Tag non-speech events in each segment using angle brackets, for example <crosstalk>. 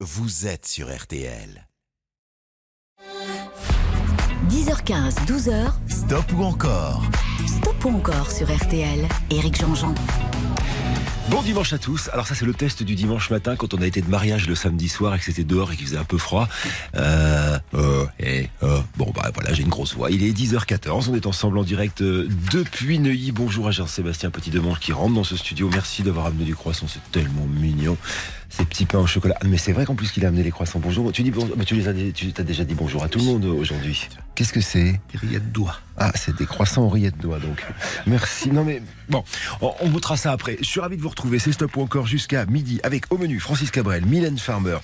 vous êtes sur RTL. 10h15, 12h. Stop ou encore? Stop ou encore sur RTL. Éric Jean-Jean. Bon dimanche à tous. Alors ça c'est le test du dimanche matin quand on a été de mariage le samedi soir et que c'était dehors et qu'il faisait un peu froid. Euh, euh, et, euh, bon bah voilà j'ai une grosse voix. Il est 10h14. On est ensemble en direct euh, depuis Neuilly. Bonjour à Jean-Sébastien Petit Demange qui rentre dans ce studio. Merci d'avoir amené du croissant. C'est tellement mignon. Ces petits pains au chocolat. Mais c'est vrai qu'en plus qu'il a amené les croissants. Bonjour. Tu dis bon, mais tu les as, tu t'as déjà dit bonjour à tout le monde aujourd'hui. Qu'est-ce que c'est Des rillettes d'oie. Ah, c'est des croissants aux rillettes d'oie, donc. Merci. Non, mais bon, on, on ça après. Je suis ravi de vous retrouver. C'est Stop ou encore jusqu'à midi avec au menu Francis Cabrel, Mylène Farmer,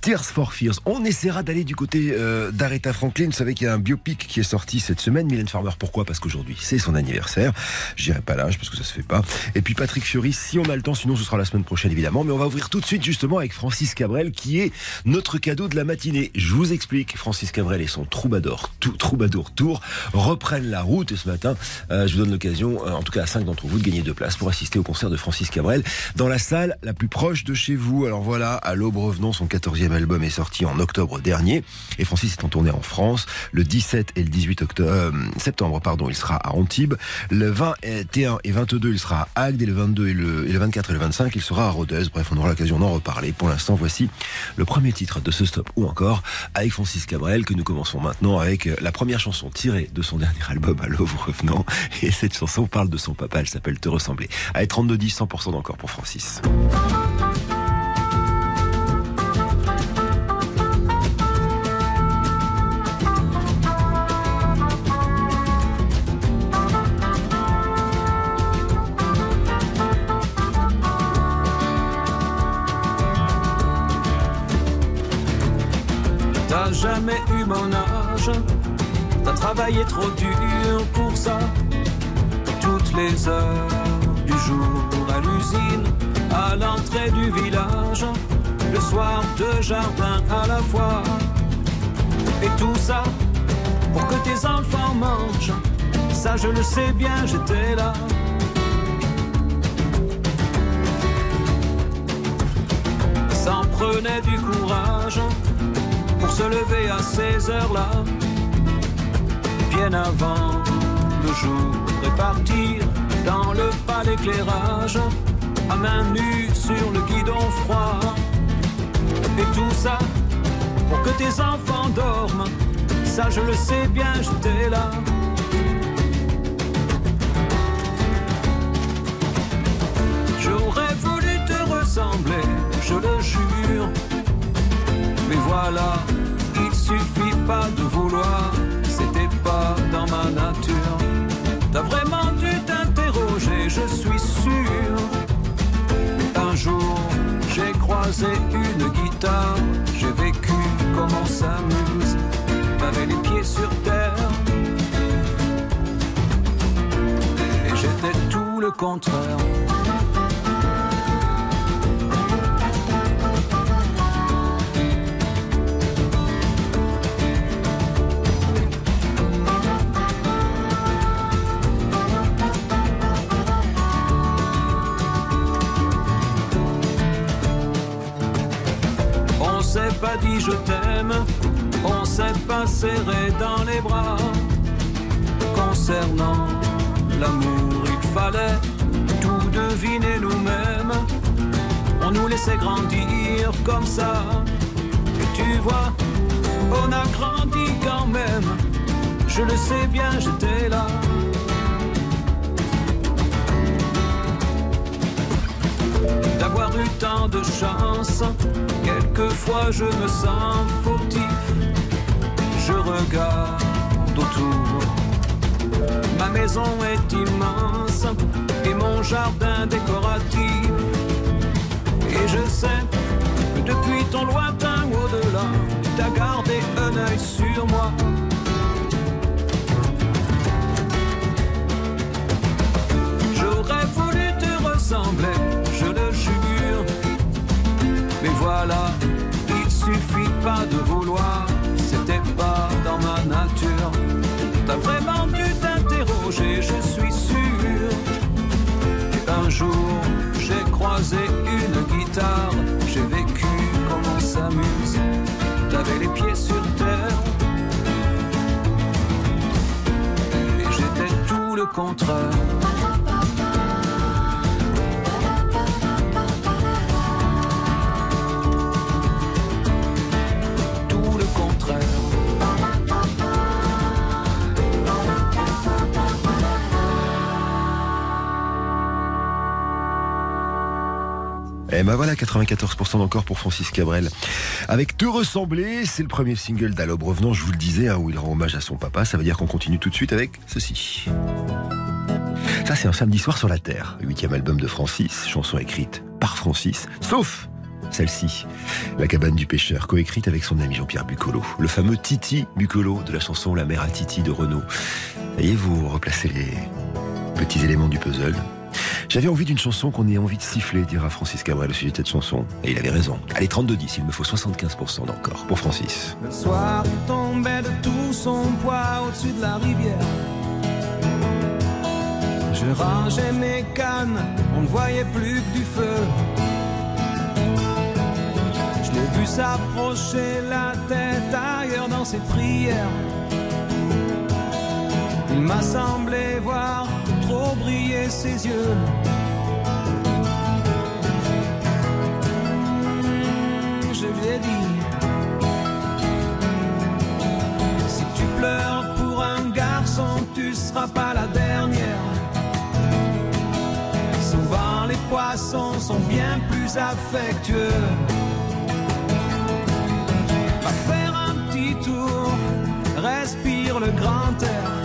Tears for Fears. On essaiera d'aller du côté euh, d'Aretha Franklin. Vous savez qu'il y a un biopic qui est sorti cette semaine. Mylène Farmer, pourquoi? Parce qu'aujourd'hui, c'est son anniversaire. J'irai pas l'âge parce que ça se fait pas. Et puis Patrick Fiori, si on a le temps, sinon ce sera la semaine prochaine évidemment. Mais on va ouvrir tout de suite justement avec Francis Cabrel qui est notre cadeau de la matinée. Je vous explique. Francis Cabrel et son troubadour, tout, troubadour tour reprennent la route. Et ce matin, euh, je vous donne l'occasion, euh, en tout cas à cinq d'entre vous, de gagner deux places pour assister au concert de Francis Cabrel dans la salle la plus proche de chez vous. Alors voilà, à l'aube revenons, son 14e album est sorti en octobre dernier et Francis est en tournée en France. Le 17 et le 18 octobre, euh, septembre, pardon, il sera à Antibes. Le 21 et 22, il sera à Agde et le 22 et le, et le 24 et le 25, il sera à Rodez. Bref, on aura l'occasion d'en reparler. Pour l'instant, voici le premier titre de ce stop ou encore avec Francis Cabrel que nous commençons maintenant avec euh, la première chanson tirée de son dernier album à l'aube revenant. Et cette chanson parle de son papa, elle s'appelle Te ressembler. Allez, 32 10, 100% d'encore pour Francis. T'as jamais eu mon âge, t'as travaillé trop dur pour ça. Toutes les heures du jour à l'usine, à l'entrée du village, le soir deux jardins à la fois. Et tout ça pour que tes enfants mangent. Ça je le sais bien, j'étais là. Ça en prenait du courage pour se lever à ces heures-là, bien avant le jour et partir dans le pas d'éclairage, à main nue sur le guidon froid. Et tout ça pour que tes enfants dorment, ça je le sais bien, j'étais là. J'aurais voulu te ressembler, je le jure. Mais voilà, il suffit pas de vouloir, c'était pas dans ma nature. T'as vraiment je suis sûr. Un jour, j'ai croisé une guitare, j'ai vécu comme on s'amuse, t'avais les pieds sur terre. Et j'étais tout le contraire. Pas dit je t'aime, on s'est pas serré dans les bras. Concernant l'amour, il fallait tout deviner nous-mêmes. On nous laissait grandir comme ça. Et tu vois, on a grandi quand même. Je le sais bien, j'étais là. d'avoir eu tant de chance. Quelquefois je me sens fautif. Je regarde autour. Ma maison est immense et mon jardin décoratif. Et je sais que depuis ton lointain au-delà, t'as gardé un œil sur moi. J'aurais voulu te ressembler, je le jure. Mais voilà, il suffit pas de vouloir, c'était pas dans ma nature. T'as vraiment dû t'interroger, je suis sûr. Un jour, j'ai croisé une guitare, j'ai vécu comme on s'amuse. T'avais les pieds sur terre. Et j'étais tout le contraire. Et ben voilà, 94% d'encore pour Francis Cabrel. Avec Te ressembler, c'est le premier single d'Alob Revenant, je vous le disais, hein, où il rend hommage à son papa. Ça veut dire qu'on continue tout de suite avec ceci. Ça, c'est un samedi soir sur la Terre, huitième album de Francis, chanson écrite par Francis, sauf celle-ci, La cabane du pêcheur, coécrite avec son ami Jean-Pierre Bucolo, le fameux Titi Bucolo de la chanson La mère à Titi de Renaud. Est, vous replacez les petits éléments du puzzle. J'avais envie d'une chanson qu'on ait envie de siffler, dira Francis Cabrel au sujet de cette chanson. Et il avait raison. Allez, 32-10, il me faut 75% d'encore pour Francis. Le soir, tombait de tout son poids au-dessus de la rivière. Je rangeais mes cannes, on ne voyait plus que du feu. Je l'ai vu s'approcher la tête ailleurs dans ses prières. Il m'a semblé voir trop briller ses yeux. Je lui ai dit. Si tu pleures pour un garçon, tu seras pas la dernière. Souvent les poissons sont bien plus affectueux. Va faire un petit tour, respire le grand air.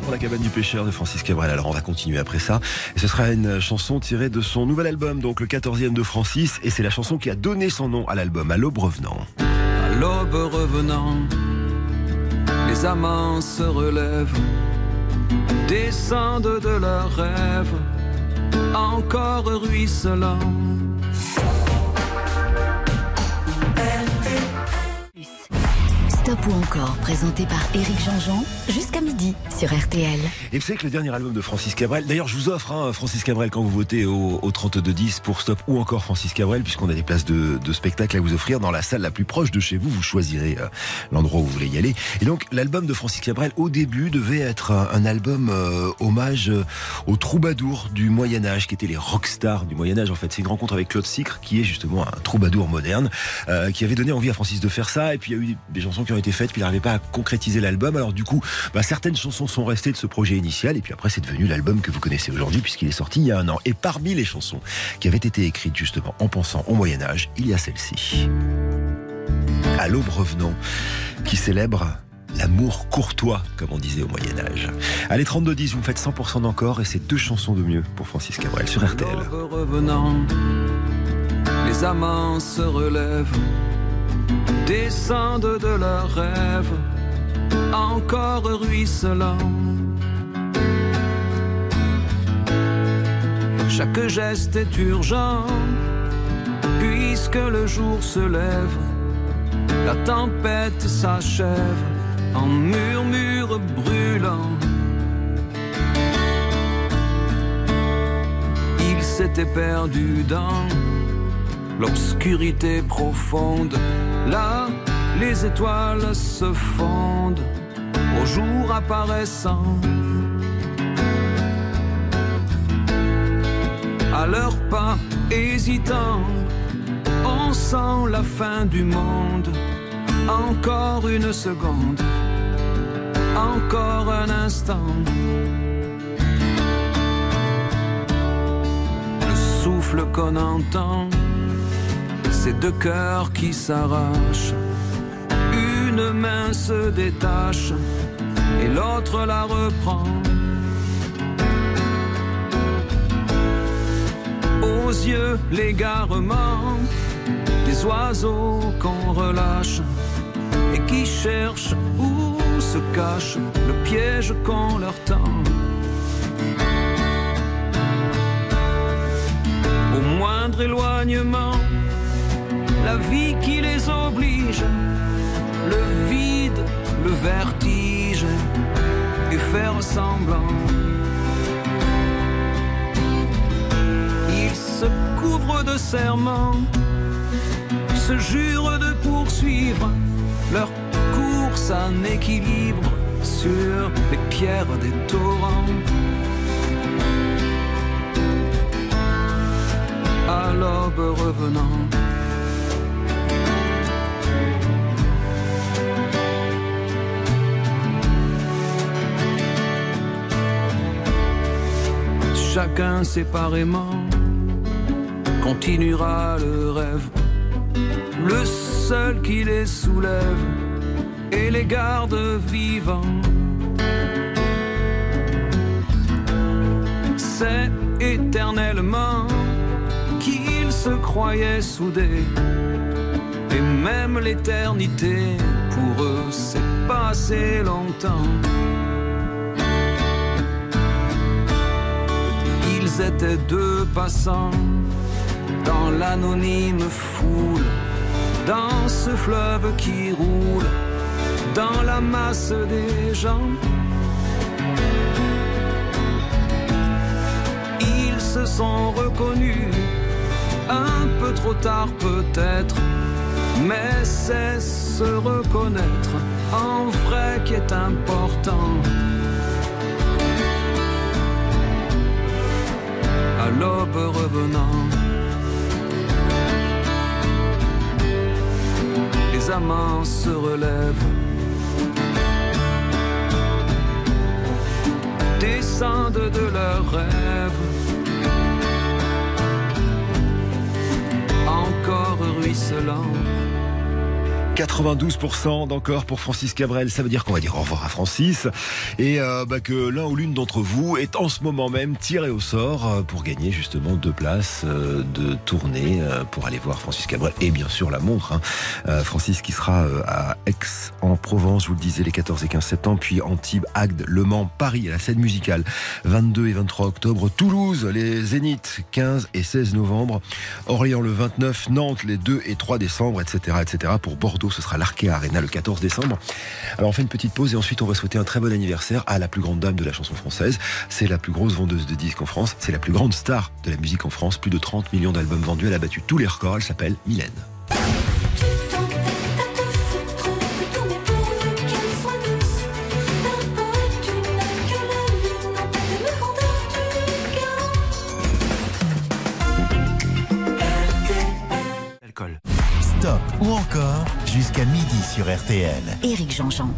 Pour la cabane du pêcheur de Francis Cabrel. Alors on va continuer après ça. Et ce sera une chanson tirée de son nouvel album, donc le 14e de Francis. Et c'est la chanson qui a donné son nom à l'album, à l'aube revenant. À l'aube revenant, les amants se relèvent, descendent de leurs rêves, encore ruisselants Ou encore, présenté par Éric Jean-Jean, jusqu'à midi sur RTL. Et vous savez que le dernier album de Francis Cabrel, d'ailleurs je vous offre hein, Francis Cabrel quand vous votez au, au 32-10 pour Stop ou encore Francis Cabrel, puisqu'on a des places de, spectacle à vous offrir dans la salle la plus proche de chez vous, vous choisirez euh, l'endroit où vous voulez y aller. Et donc l'album de Francis Cabrel, au début, devait être un, album euh, hommage euh, aux troubadours du Moyen-Âge, qui étaient les rockstars du Moyen-Âge en fait. C'est une rencontre avec Claude Sicre, qui est justement un troubadour moderne, qui avait donné envie à Francis de faire ça, et puis il y a eu des chansons qui ont été faites, puis il n'arrivait pas à concrétiser l'album. Alors du coup, bah, certaines chansons sont restées de ce projet initial, et puis après c'est devenu l'album que vous connaissez aujourd'hui, puisqu'il est sorti il y a un an. Et parmi les chansons qui avaient été écrites justement en pensant au Moyen Âge, il y a celle-ci. À l'aube revenant, qui célèbre l'amour courtois, comme on disait au Moyen Âge. Allez, 32-10, vous me faites 100% d'encore, et c'est deux chansons de mieux pour Francis Cabrel sur RTL. Revenant, les amants se relèvent descendent de leurs rêves, encore ruisselants. Chaque geste est urgent, puisque le jour se lève, la tempête s'achève en murmure brûlant. Il s'était perdu dans l'obscurité profonde. Là, les étoiles se fondent au jour apparaissant. À leurs pas hésitants, on sent la fin du monde. Encore une seconde, encore un instant. Le souffle qu'on entend ces deux cœurs qui s'arrachent. Une main se détache et l'autre la reprend. Aux yeux, l'égarement des oiseaux qu'on relâche et qui cherchent où se cache le piège qu'on leur tend. Au moindre éloignement, la vie qui les oblige, le vide, le vertige, et faire semblant. Ils se couvrent de serments, se jurent de poursuivre leur course en équilibre sur les pierres des torrents. À l'aube revenant chacun séparément continuera le rêve. Le seul qui les soulève et les garde vivants. C'est éternellement qu'ils se croyaient soudés. Et même l'éternité, pour eux, c'est passé longtemps. Étaient deux passants dans l'anonyme foule, dans ce fleuve qui roule, dans la masse des gens. Ils se sont reconnus, un peu trop tard peut-être, mais c'est se reconnaître en vrai qui est important. L'aube revenant. Les amants se relèvent. Descendent de leurs rêves. Encore ruisselant. 92% d'encore pour Francis Cabrel. Ça veut dire qu'on va dire au revoir à Francis et euh, bah, que l'un ou l'une d'entre vous est en ce moment même tiré au sort euh, pour gagner justement deux places euh, de tournée pour aller voir Francis Cabrel et bien sûr la montre. Hein. Francis qui sera à Aix en Provence, je vous le disais, les 14 et 15 septembre, puis Antibes, Agde, Le Mans, Paris à la scène musicale 22 et 23 octobre, Toulouse, les Zéniths 15 et 16 novembre, Orléans le 29, Nantes les 2 et 3 décembre, etc. etc. pour Bordeaux ce sera l'Arkea Arena le 14 décembre. Alors on fait une petite pause et ensuite on va souhaiter un très bon anniversaire à la plus grande dame de la chanson française. C'est la plus grosse vendeuse de disques en France, c'est la plus grande star de la musique en France, plus de 30 millions d'albums vendus, elle a battu tous les records, elle s'appelle Mylène. Sur RTL. Éric Jean-Jean.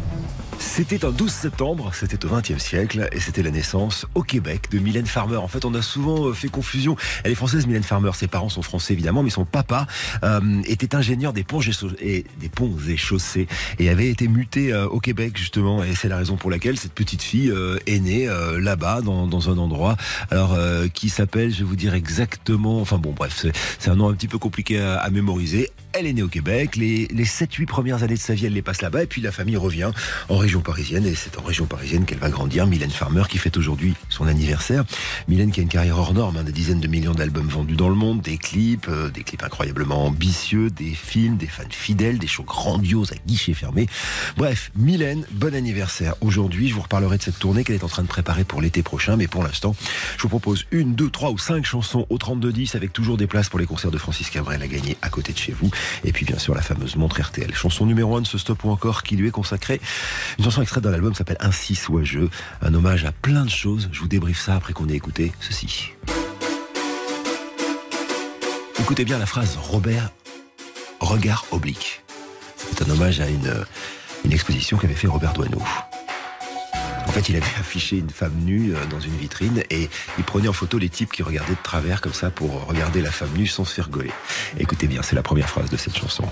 C'était un 12 septembre, c'était au XXe siècle, et c'était la naissance au Québec de Mylène Farmer. En fait, on a souvent euh, fait confusion. Elle est française, Mylène Farmer. Ses parents sont français, évidemment, mais son papa euh, était ingénieur des ponts, et, des ponts et chaussées et avait été muté euh, au Québec, justement. Et c'est la raison pour laquelle cette petite fille est née là-bas, dans, dans, un endroit, alors qui s'appelle, je vais vous dire exactement, enfin bon, bref, c'est un nom un petit peu compliqué à, à mémoriser. Elle est née au Québec. Les, les 7-8 premières années de sa vie, elle les passe là-bas. Et puis la famille revient en région parisienne et c'est en région parisienne qu'elle va grandir. Mylène Farmer qui fête aujourd'hui son anniversaire. Mylène qui a une carrière hors norme, hein, des dizaines de millions d'albums vendus dans le monde, des clips, euh, des clips incroyablement ambitieux, des films, des fans fidèles, des shows grandioses à guichet fermé. Bref, Mylène, bon anniversaire aujourd'hui. Je vous reparlerai de cette tournée qu'elle est en train de préparer pour l'été prochain, mais pour l'instant, je vous propose une, deux, trois ou cinq chansons au 32-10 avec toujours des places pour les concerts de Francis Cabrel à gagner à côté de chez vous. Et puis bien sûr la fameuse montre RTL. Chanson numéro 1 de ce stop ou encore qui lui est consacrée. Une chanson extraite d'un album s'appelle Ainsi soit je. Un hommage à plein de choses. Je vous débriefe ça après qu'on ait écouté ceci. Écoutez bien la phrase Robert, regard oblique. C'est un hommage à une, une exposition qu'avait fait Robert Doisneau. En fait, il avait <laughs> affiché une femme nue euh, dans une vitrine et il prenait en photo les types qui regardaient de travers comme ça pour regarder la femme nue sans se faire gauler. Écoutez bien, c'est la première phrase de cette chanson.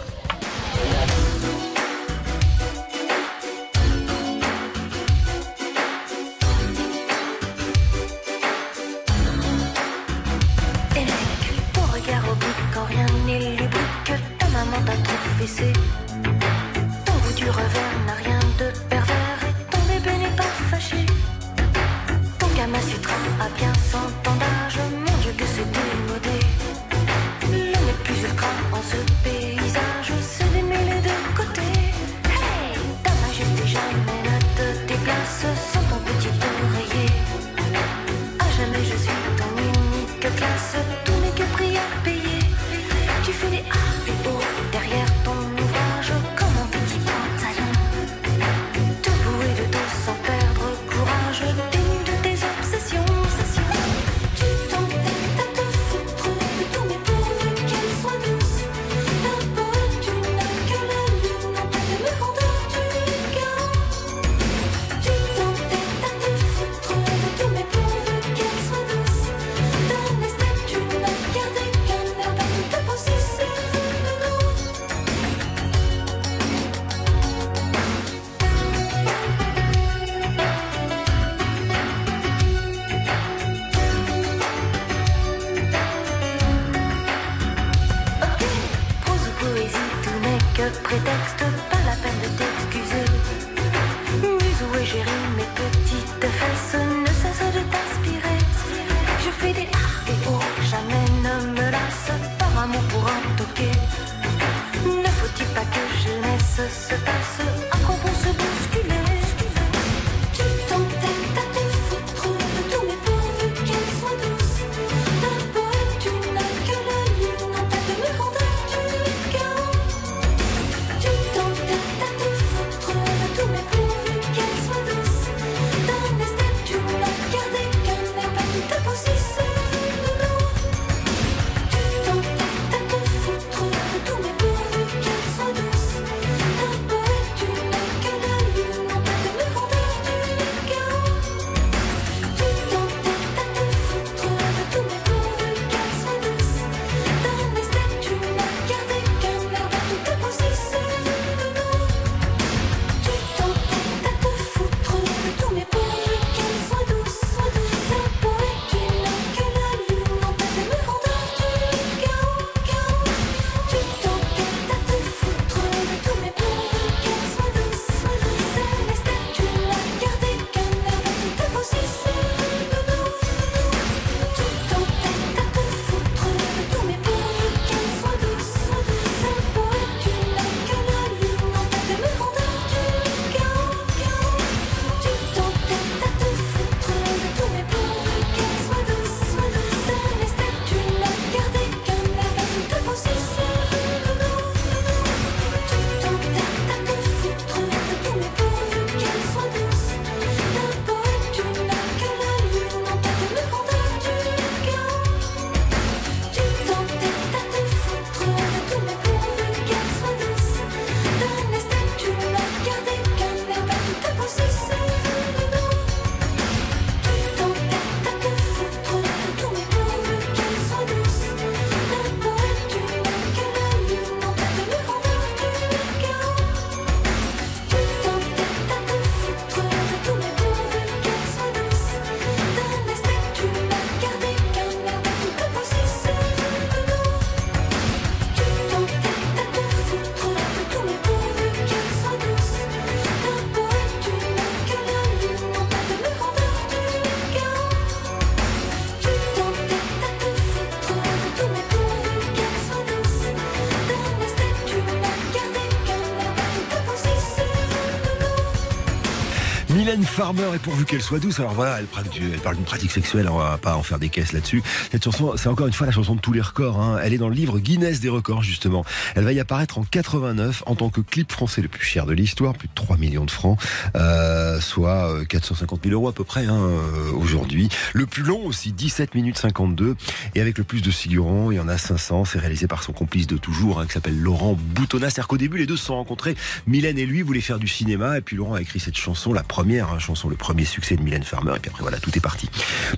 Farmer, et pourvu qu'elle soit douce, alors voilà, elle, parle d'une pratique sexuelle, on va pas en faire des caisses là-dessus. Cette chanson, c'est encore une fois la chanson de tous les records. Hein. Elle est dans le livre Guinness des records, justement. Elle va y apparaître en 89 en tant que clip français le plus cher de l'histoire, plus de 3 millions de francs, euh, soit 450 euh, 000 euros à peu près hein, euh, aujourd'hui. Le plus long aussi, 17 minutes 52, et avec le plus de figurants, il y en a 500. C'est réalisé par son complice de toujours, hein, qui s'appelle Laurent Boutonnat. C'est-à-dire qu'au début, les deux se sont rencontrés. Mylène et lui voulaient faire du cinéma, et puis Laurent a écrit cette chanson, la première hein, chanson, le premier succès de Mylène Farmer, et puis après voilà, tout est parti.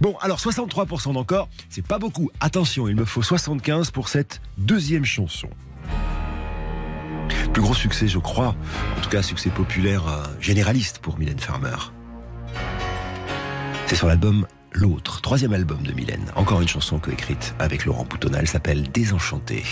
Bon, alors 63% d'encore, c'est pas beaucoup. Attention, il me faut 75 pour cette deuxième chanson. Plus gros succès, je crois, en tout cas succès populaire euh, généraliste pour Mylène Farmer. C'est sur l'album L'autre, troisième album de Mylène. Encore une chanson coécrite avec Laurent Boutonnat, s'appelle Désenchanté.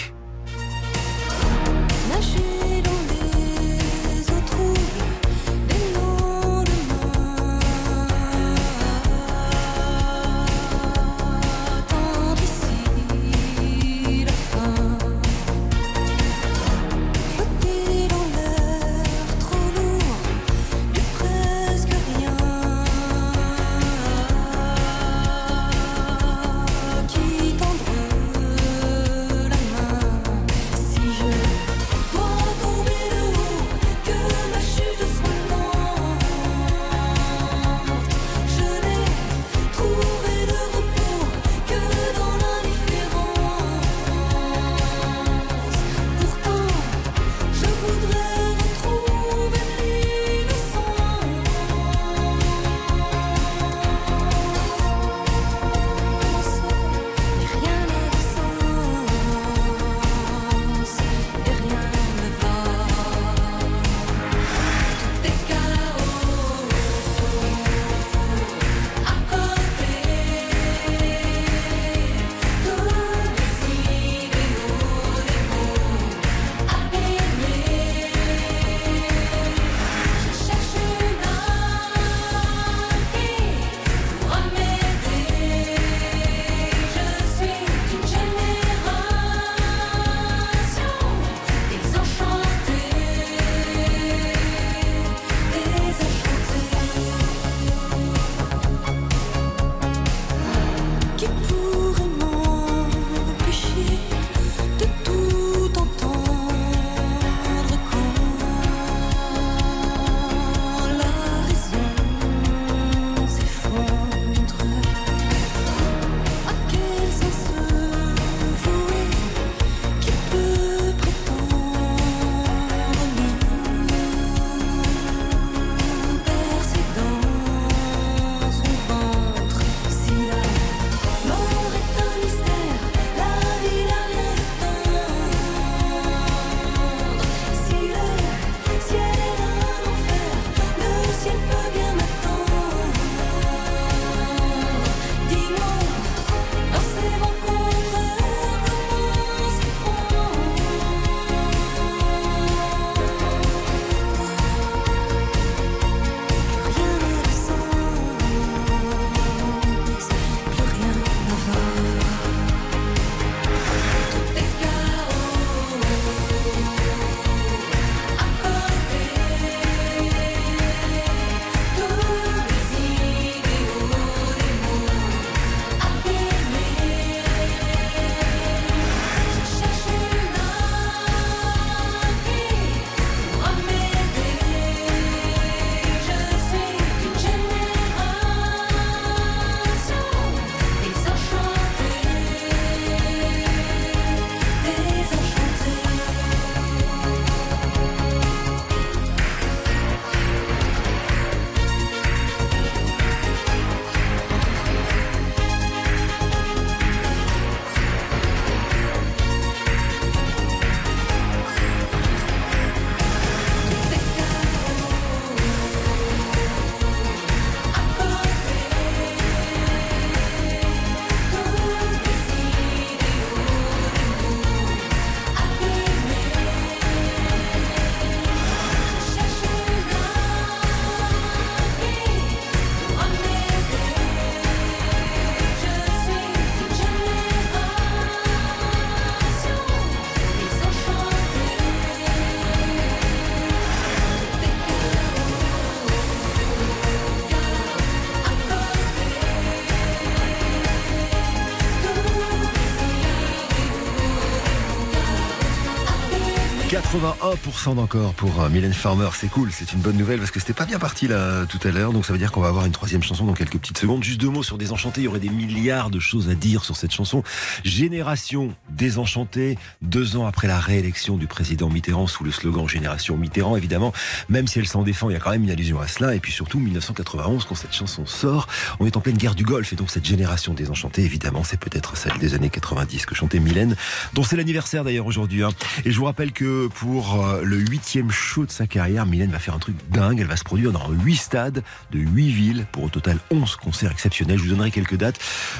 81% d'encore pour euh, Mylène Farmer, c'est cool, c'est une bonne nouvelle parce que c'était pas bien parti là tout à l'heure, donc ça veut dire qu'on va avoir une troisième chanson dans quelques petites secondes. Juste deux mots sur Désenchanté, il y aurait des milliards de choses à dire sur cette chanson. Génération Désenchantée, deux ans après la réélection du président Mitterrand sous le slogan Génération Mitterrand, évidemment, même si elle s'en défend, il y a quand même une allusion à cela. Et puis surtout 1991, quand cette chanson sort, on est en pleine guerre du Golfe et donc cette génération Désenchantée, évidemment, c'est peut-être celle des années 90 que chantait Mylène, dont c'est l'anniversaire d'ailleurs aujourd'hui. hein. Et je vous rappelle que pour euh, le huitième show de sa carrière, Mylène va faire un truc dingue. Elle va se produire dans huit stades de huit villes pour au total 11 concerts exceptionnels. Je vous donnerai quelques dates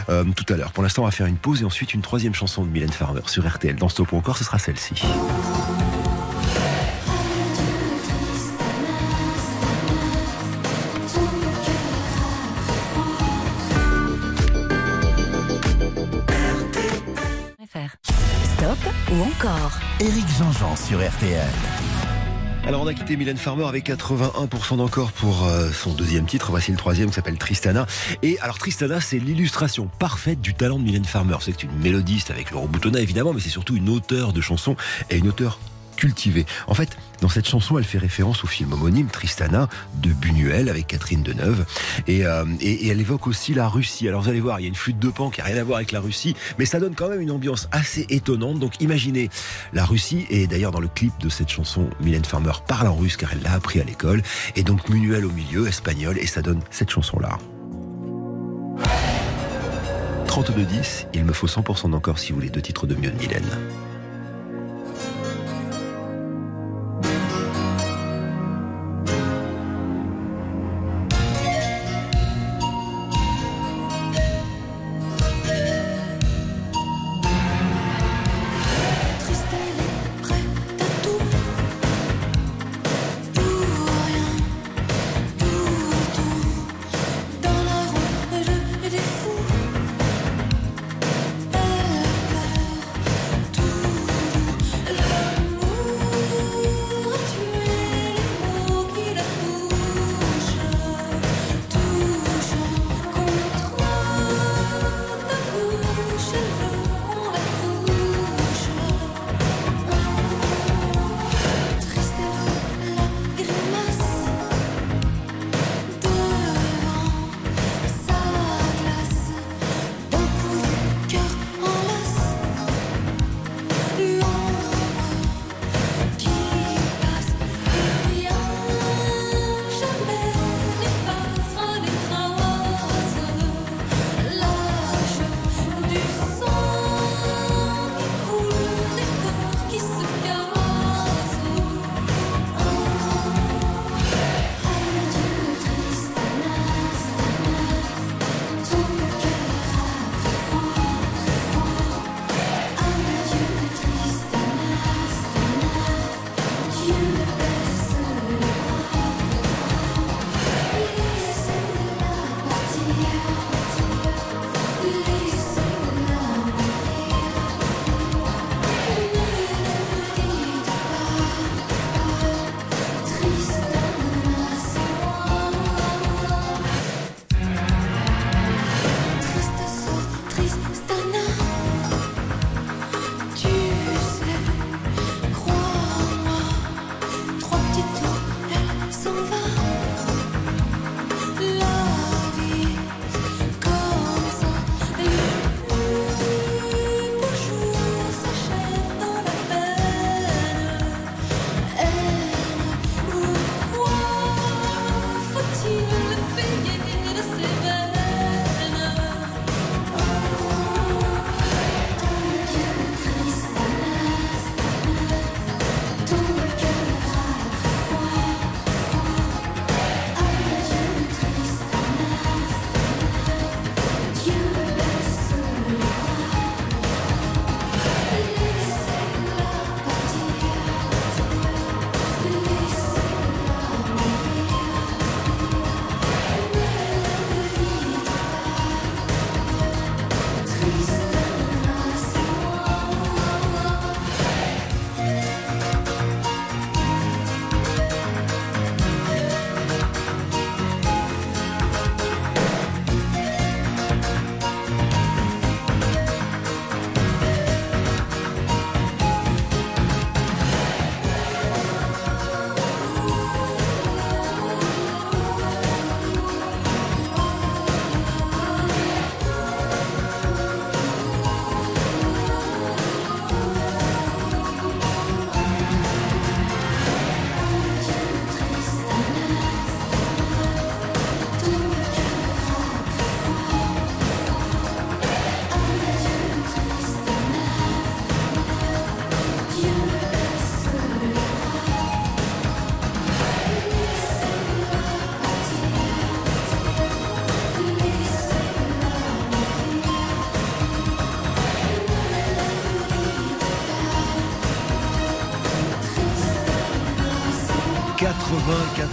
euh, tout à l'heure. Pour l'instant, on va faire une pause et ensuite une troisième chanson de Mylène Farmer sur RTL. Dans Stop ou encore, ce sera celle-ci. Stop ou encore? Éric Jean-Jean sur RTL. Alors on a quitté Mylène Farmer avec 81% d'encore pour euh, son deuxième titre. Voici le troisième qui s'appelle Tristana. Et alors Tristana, c'est l'illustration parfaite du talent de Mylène Farmer. C'est une mélodiste avec Laurent Boutonnat évidemment, mais c'est surtout une auteure de chansons et une auteure cultivée. En fait, dans cette chanson, elle fait référence au film homonyme Tristana de Buñuel avec Catherine Deneuve. Et, euh, elle évoque aussi la Russie. Alors vous allez voir, il y a une flûte de pan qui a rien à voir avec la Russie, mais ça donne quand même une ambiance assez étonnante. Donc imaginez la Russie, et d'ailleurs dans le clip de cette chanson, Mylène Farmer parle en russe car elle l'a appris à l'école, et donc Buñuel au milieu, espagnol, et ça donne cette chanson-là. 32-10, il me faut 100% d'encore si vous voulez deux titres de mieux de Mylène.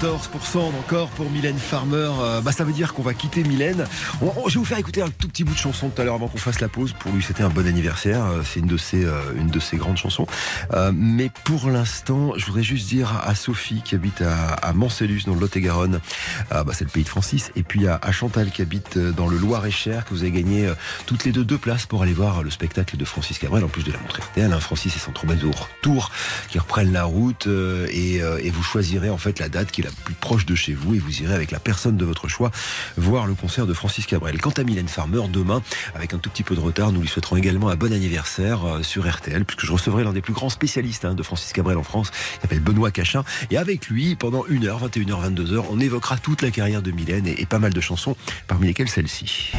94% encore pour Mylène Farmer. Euh, bah, ça veut dire qu'on va quitter Mylène. Je vais vous faire écouter un tout petit bout de chanson tout à l'heure avant qu'on fasse la pause. Pour lui, c'était un bon anniversaire. Euh, C'est une de ses, euh, une de ses grandes chansons. Mais pour l'instant, je voudrais juste dire à Sophie qui habite à, à dans le Lot-et-Garonne, ah, bah, c'est le pays de Francis, et puis à, Chantal qui habite dans le Loir-et-Cher, que vous avez gagné toutes les deux deux places pour aller voir le spectacle de Francis Cabrel, en plus de la montre RTL. hein. Francis et son troubadour tour qui reprennent la route et, et vous choisirez en fait la date qui la plus proche de chez vous et vous irez avec la personne de votre choix voir le concert de Francis Cabrel. Quant à Mylène Farmer, demain, avec un tout petit peu de retard, nous lui souhaiterons également un bon anniversaire euh, sur RTL, puisque je recevrai l'un des plus grands spécialistes hein, de Francis Cabrel en France, qui s'appelle Benoît Cachin. Et avec lui, pendant 1h, 21h, 22h, on évoquera toute la carrière de Mylène et pas mal de chansons, parmi lesquelles celle-ci.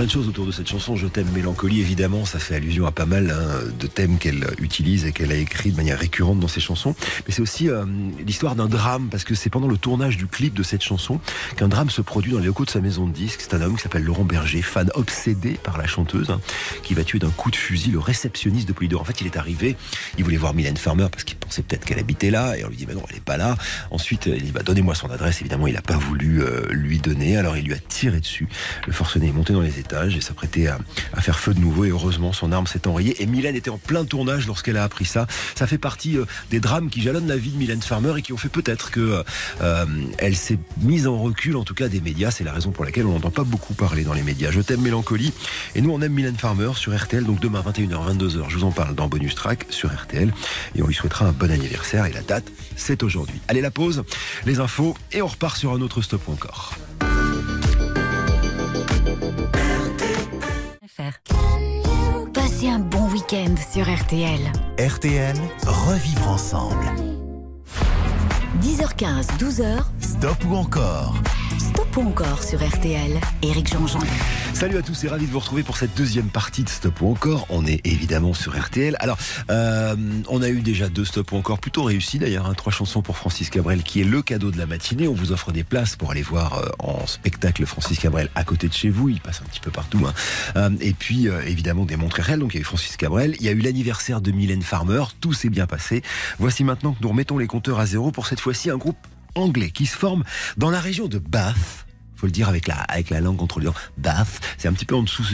Plein de choses autour de cette chanson, Je t'aime mélancolie, évidemment, ça fait allusion à pas mal hein, de thèmes qu'elle utilise et qu'elle a écrit de manière récurrente dans ses chansons. Mais c'est aussi euh, l'histoire d'un drame, parce que c'est pendant le tournage du clip de cette chanson qu'un drame se produit dans les locaux de sa maison de disques. C'est un homme qui s'appelle Laurent Berger, fan obsédé par la chanteuse, hein, qui va tuer d'un coup de fusil le réceptionniste de Polydor. En fait, il est arrivé, il voulait voir Mylène Farmer parce qu'il pensait peut-être qu'elle habitait là, et on lui dit, bah non, elle n'est pas là. Ensuite, il dit, bah donnez-moi son adresse. Évidemment, il n'a pas voulu euh, lui donner, alors il lui a tiré dessus. Le forcené est monté dans les et s'apprêtait à, faire feu de nouveau, et heureusement, son arme s'est enrayée. Et Mylène était en plein tournage lorsqu'elle a appris ça. Ça fait partie euh, des drames qui jalonnent la vie de Mylène Farmer et qui ont fait peut-être que euh, elle s'est mise en recul, en tout cas des médias. C'est la raison pour laquelle on n'entend pas beaucoup parler dans les médias. Je t'aime Mélancolie. Et nous, on aime Mylène Farmer sur RTL. Donc demain, 21h, 22h, je vous en parle dans Bonus Track sur RTL. Et on lui souhaitera un bon anniversaire. Et la date, c'est aujourd'hui. Allez, la pause, les infos, et on repart sur un autre stop encore. Passez un bon week-end sur RTL. RTL, revivre ensemble. 10h15, 12h, Stop ou encore? Stop ou encore sur RTL. Éric Jean-Jean. Salut à tous et ravi de vous retrouver pour cette deuxième partie de Stop ou encore. On est évidemment sur RTL. Alors, euh, on a eu déjà deux Stop ou encore plutôt réussis d'ailleurs. hein, trois chansons pour Francis Cabrel qui est le cadeau de la matinée. On vous offre des places pour aller voir euh, en spectacle Francis Cabrel à côté de chez vous. Il passe un petit peu partout. hein. Euh, et puis évidemment des montres RTL. Donc il y a eu Francis Cabrel. Il y a eu l'anniversaire de Mylène Farmer. Tout s'est bien passé. Voici maintenant que nous remettons les compteurs à zéro pour cette fois-ci un groupe anglais qui se forme dans la région de Bath faut le dire avec la, avec la langue contre les dents. Bath, c'est un petit peu en dessous,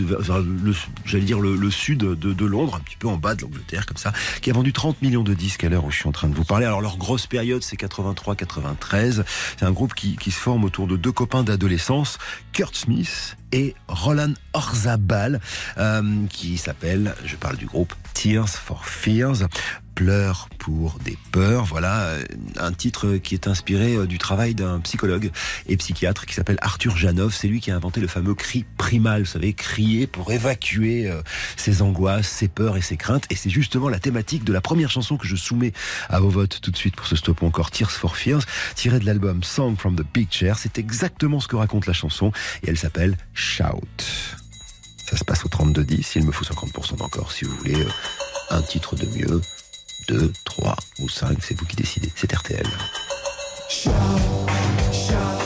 j'allais dire le, le sud de, de Londres, un petit peu en bas de l'Angleterre, comme ça, qui a vendu 30 millions de disques à l'heure où je suis en train de vous parler. Alors leur grosse période, c'est 83-93. C'est un groupe qui, qui se forme autour de deux copains d'adolescence, Kurt Smith et Roland Orzabal, euh, qui s'appelle, je parle du groupe Tears for Fears. Pleurs pour des peurs, voilà euh, un titre qui est inspiré euh, du travail d'un psychologue et psychiatre qui s'appelle Arthur Janov. C'est lui qui a inventé le fameux cri primal, vous savez, crier pour évacuer euh, ses angoisses, ses peurs et ses craintes. Et c'est justement la thématique de la première chanson que je soumets à vos votes tout de suite pour ce stop encore Tears for Fears, tirée de l'album Song from the Chair. C'est exactement ce que raconte la chanson et elle s'appelle Shout. Ça se passe au 32-10. Il me faut 50% d'encore si vous voulez euh, un titre de mieux. 2, 3 ou 5, c'est vous qui décidez. C'est RTL. These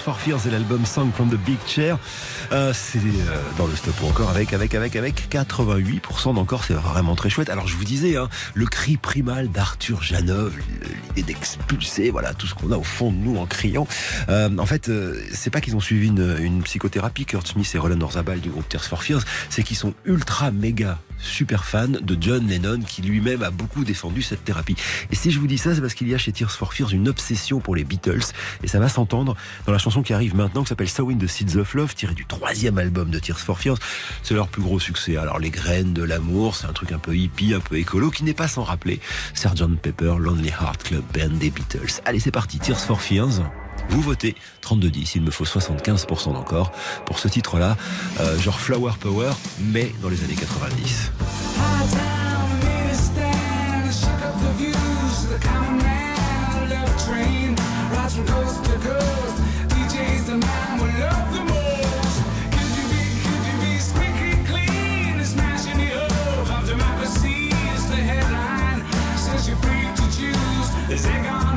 for Fears et l'album Song from the Big Chair. Euh, c'est euh, dans le stop encore avec, avec, avec, avec 88% d'encore. C'est vraiment très chouette. Alors je vous disais, hein, le cri primal d'Arthur Janov, l'idée d'expulser, voilà, tout ce qu'on a au fond de nous en criant. Euh, en fait, euh, c'est pas qu'ils ont suivi une, une psychothérapie, Kurt Smith et Roland Orzabal du groupe Tears for Fears, c'est qu'ils sont ultra méga super fans de John Lennon qui lui-même a beaucoup défendu cette thérapie. Et si je vous dis ça, c'est parce qu'il y a chez Tears for Fears une obsession pour les Beatles et ça va s'entendre dans la chanson qui arrive maintenant qui s'appelle Sowing the Seeds of Love tirée du troisième album de Tears for Fears. C'est leur plus gros succès. Alors les graines de l'amour, c'est un truc un peu hippie, un peu écolo qui n'est pas sans rappeler Sgt Pepper, Lonely Heart Club Band des Beatles. Allez, c'est parti, Tears for Fears. Vous votez 32-10, il me faut 75% d'encore pour ce titre-là, euh, genre Flower Power, mais dans les années 90. There's egg This ain't gonna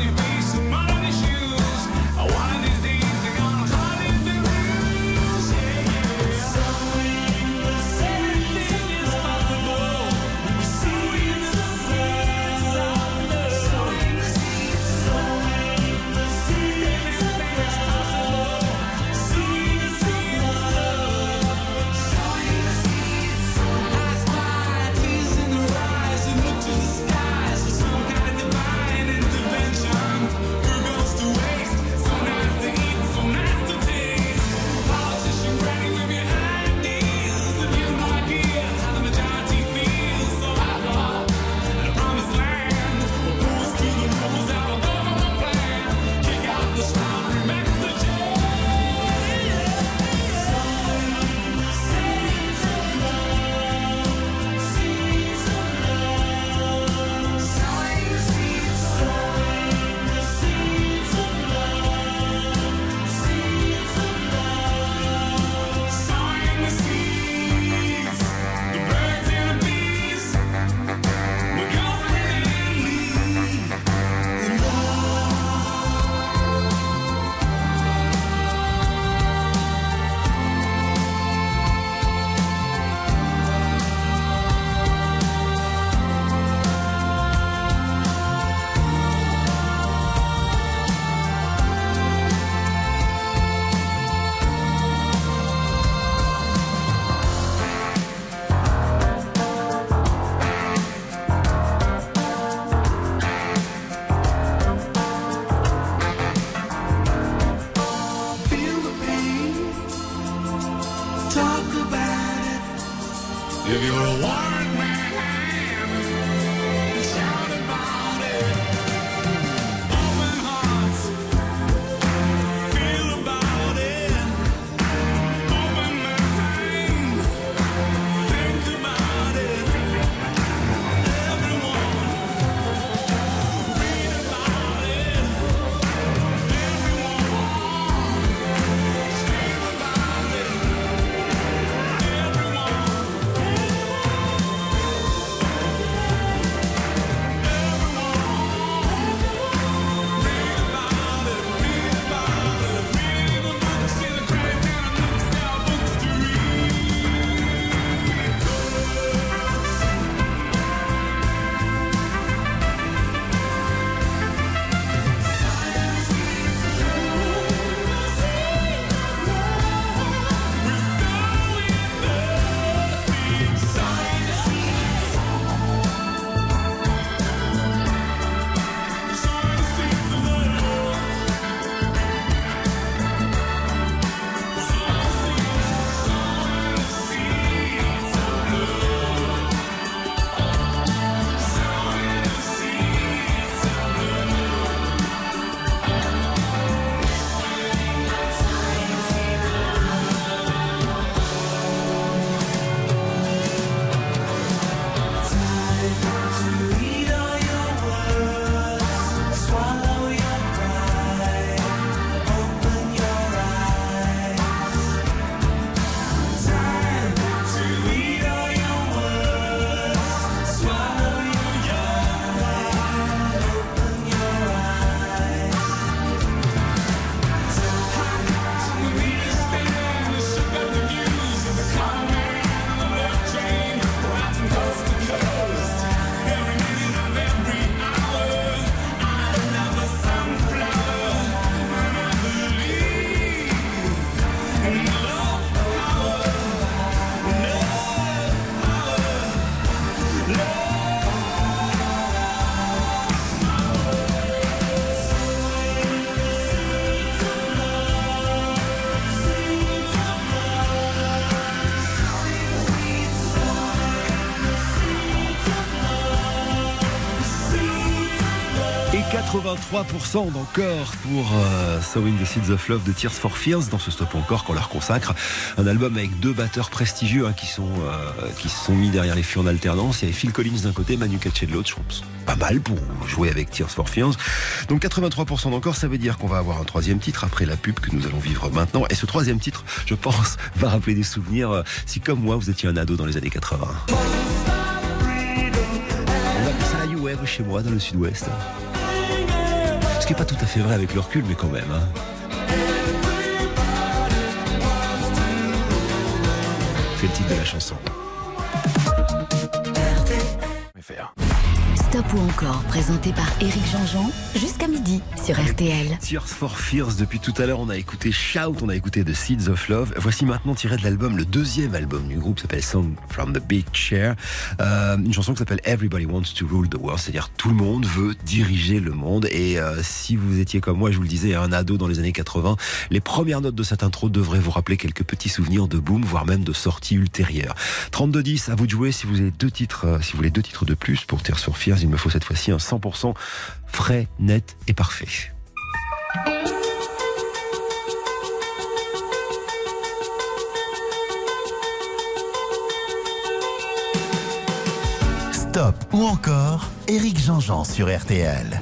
83% d'encore pour euh, Sowing the Seeds of Love de Tears for Fears dans ce stop encore qu'on leur consacre. Un album avec deux batteurs prestigieux hein, qui, sont, euh, se sont mis derrière les fûts en alternance. Il y avait Phil Collins d'un côté, Manu Katché de l'autre. Je pense pas mal pour jouer avec Tears for Fears. Donc 83% d'encore, ça veut dire qu'on va avoir un troisième titre après la pub que nous allons vivre maintenant. Et ce troisième titre, je pense, <laughs> va rappeler des souvenirs euh, si comme moi vous étiez un ado dans les années 80. On appelle ça la chez moi dans le sud-ouest. Ce qui n'est pas tout à fait vrai avec le recul, mais quand même. hein. C'est le titre de la chanson. Stop ou encore, présenté par Éric Jean-Jean, jusqu'à midi sur RTL. Tears for Fears, depuis tout à l'heure, on a écouté Shout, on a écouté The Seeds of Love. Voici maintenant tiré de l'album, le deuxième album du groupe s'appelle Song from the Big Chair. Euh, une chanson qui s'appelle Everybody Wants to Rule the World, c'est-à-dire tout le monde veut diriger le monde. Et euh, si vous étiez comme moi, je vous le disais, un ado dans les années 80, les premières notes de cette intro devraient vous rappeler quelques petits souvenirs de boom, voire même de sorties ultérieures. 32-10, à vous de jouer si vous avez deux titres, euh, si vous voulez deux titres de plus pour Tears for Fears, il me faut cette fois-ci un 100% frais, net et parfait. Stop ou encore Éric Jean-Jean sur RTL.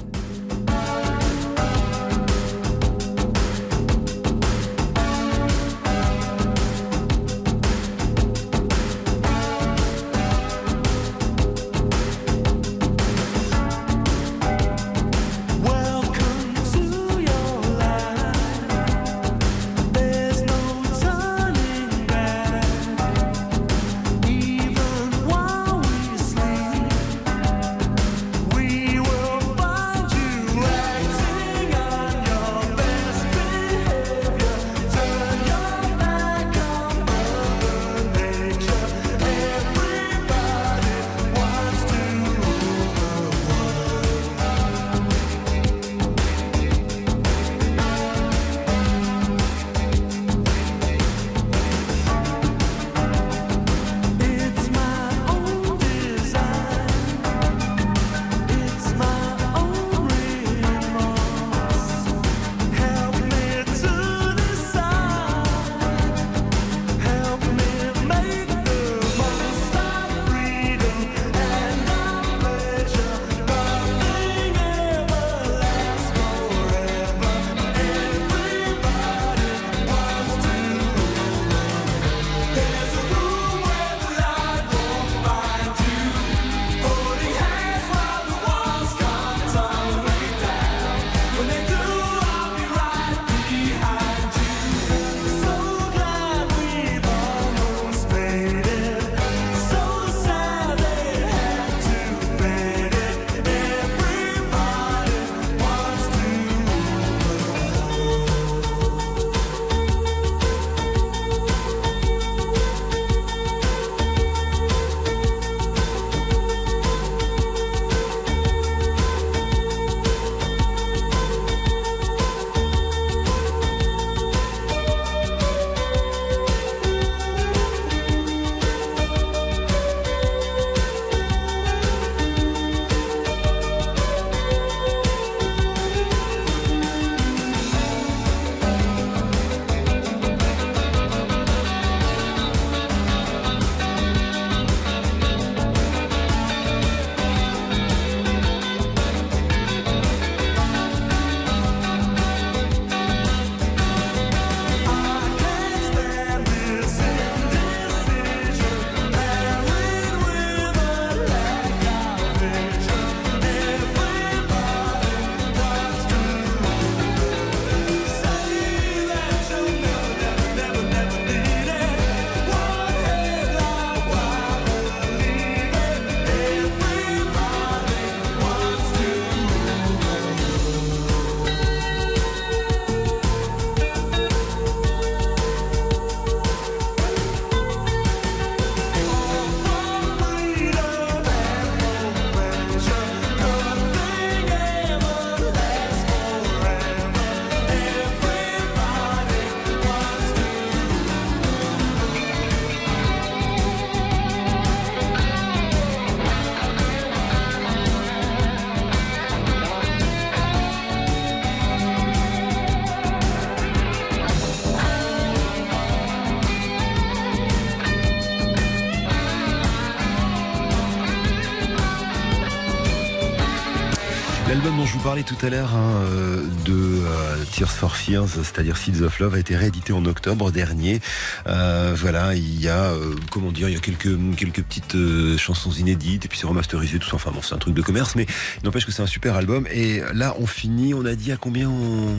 Parlais tout à l'heure hein, euh, de euh, Tears for Fears, c'est-à-dire Seeds of Love, a été réédité en octobre dernier. Euh, voilà, il y a, comment dire, il y a quelques quelques petites chansons inédites et puis c'est remasterisé tout ça. Enfin bon, c'est un truc de commerce, mais n'empêche que c'est un super album. Et là, on finit. On a dit à combien on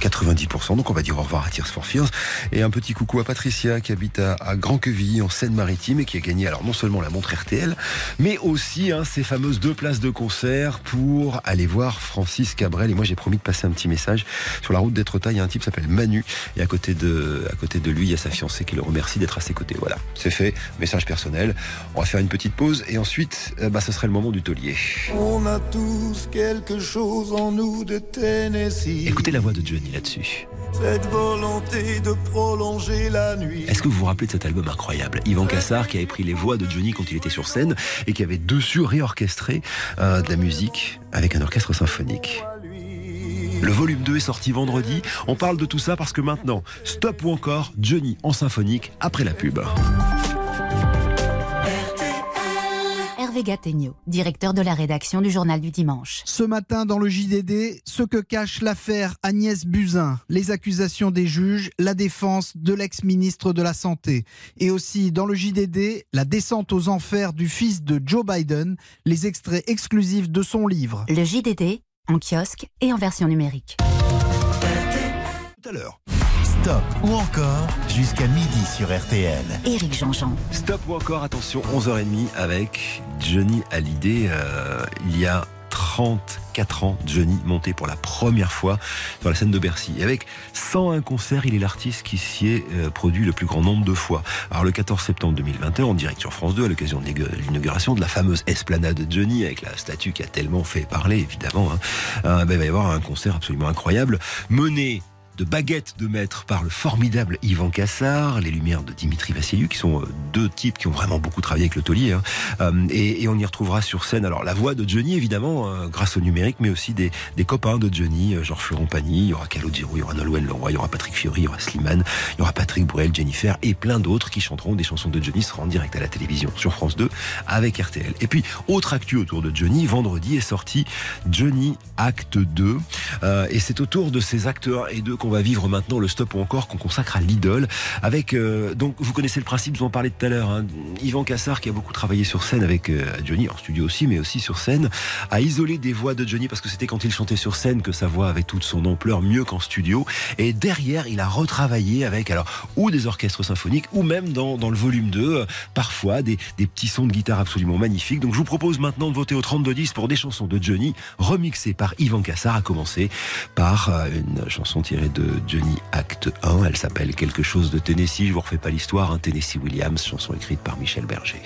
90%, donc on va dire au revoir à Tears for Fears. Et un petit coucou à Patricia qui habite à, à Grand-Quevilly en Seine-Maritime et qui a gagné alors non seulement la montre RTL, mais aussi hein, ces fameuses deux places de concert pour aller voir Francis Cabrel. Et moi j'ai promis de passer un petit message sur la route d'Etretat. Il y a un type qui s'appelle Manu et à côté, de, à côté de lui il y a sa fiancée qui le remercie d'être à ses côtés. Voilà, c'est fait, message personnel. On va faire une petite pause et ensuite euh, bah, ce serait le moment du taulier. On a tous quelque chose en nous de Tennessee. Écoutez la voix de Johnny là-dessus. Cette volonté de prolonger la nuit. Est-ce que vous vous rappelez de cet album incroyable? Yvan Cassar qui avait pris les voix de Johnny quand il était sur scène et qui avait dessus réorchestré euh, de la musique avec un orchestre symphonique. Le volume 2 est sorti vendredi. On parle de tout ça parce que maintenant, stop ou encore Johnny en symphonique après la pub. Hervé Gattegno, directeur de la rédaction du Journal du Dimanche. Ce matin, dans le JDD, ce que cache l'affaire Agnès Buzyn, les accusations des juges, la défense de l'ex-ministre de la Santé. Et aussi, dans le JDD, la descente aux enfers du fils de Joe Biden, les extraits exclusifs de son livre. Le JDD, en kiosque et en version numérique. Tout à l'heure. Stop ou encore jusqu'à midi sur RTL. Éric Jean-Jean. Stop ou encore, attention, 11h30 avec Johnny Hallyday. Euh, il y a 34 ans, Johnny monté pour la première fois dans la scène de Bercy. Et avec 101 concerts, il est l'artiste qui s'y est euh, produit le plus grand nombre de fois. Alors le 14 septembre 2021, en direct sur France 2, à l'occasion de l'inauguration de la fameuse esplanade de Johnny, avec la statue qui a tellement fait parler, évidemment, hein, euh, ben, il va y avoir un concert absolument incroyable, mené de baguettes de maître par le formidable Yvan Cassar, les lumières de Dimitri Vassiliou, qui sont euh, deux types qui ont vraiment beaucoup travaillé avec le taulier. hein. Euh, et, et on y retrouvera sur scène, alors la voix de Johnny, évidemment, euh, grâce au numérique, mais aussi des, des copains de Johnny, genre Florent Pagny, il y aura Calogero, il y aura Nolwenn Leroy, il y aura Patrick Fiori, il y aura Slimane, il y aura Patrick Bruel, Jennifer, et plein d'autres qui chanteront des chansons de Johnny, seront en direct à la télévision sur France 2 avec RTL. Et puis, autre actu autour de Johnny, vendredi est sorti Johnny Acte 2. Euh, et c'est autour de ces actes 1 et 2 qu'on va vivre maintenant le stop ou encore qu'on consacre à l'idole. Avec euh, donc vous connaissez le principe, vous en parlais tout à l'heure. Hein, Yvan Cassar qui a beaucoup travaillé sur scène avec euh, Johnny en studio aussi, mais aussi sur scène, a isolé des voix de Johnny parce que c'était quand il chantait sur scène que sa voix avait toute son ampleur mieux qu'en studio. Et derrière, il a retravaillé avec alors ou des orchestres symphoniques ou même dans, dans le volume 2 euh, parfois des, des petits sons de guitare absolument magnifiques. Donc je vous propose maintenant de voter au 3210 pour des chansons de Johnny remixées par Yvan Cassar, à commencer par une chanson tirée de Johnny Acte 1. Elle s'appelle Quelque chose de Tennessee. Je vous refais pas l'histoire. hein. Tennessee Williams, chanson écrite par Michel Berger.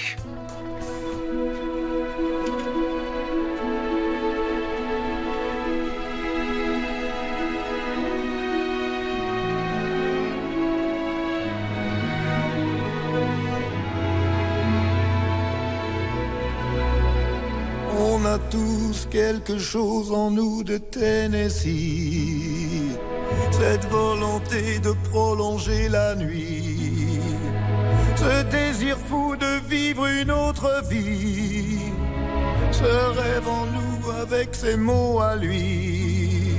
Tous quelque chose en nous de Tennessee. Cette volonté de prolonger la nuit. Ce désir fou de vivre une autre vie. Ce rêve en nous avec ses mots à lui.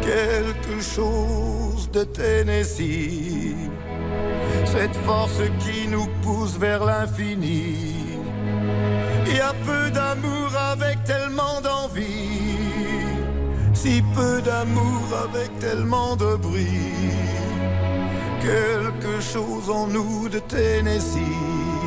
Quelque chose de Tennessee. Cette force qui nous pousse vers l'infini. Il y a peu d'amour avec tellement d'envie, si peu d'amour avec tellement de bruit. Quelque chose en nous de Tennessee.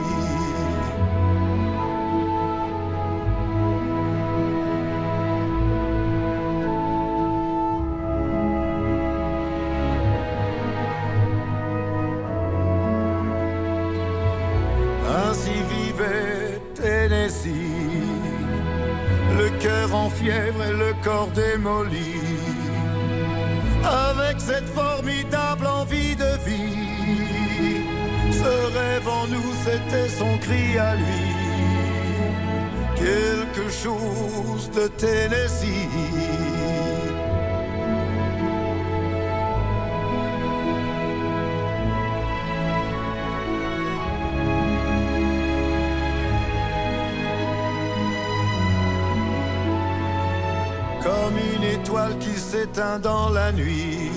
Cri à lui, quelque chose de Tennessee. étoile qui s'éteint dans la nuit.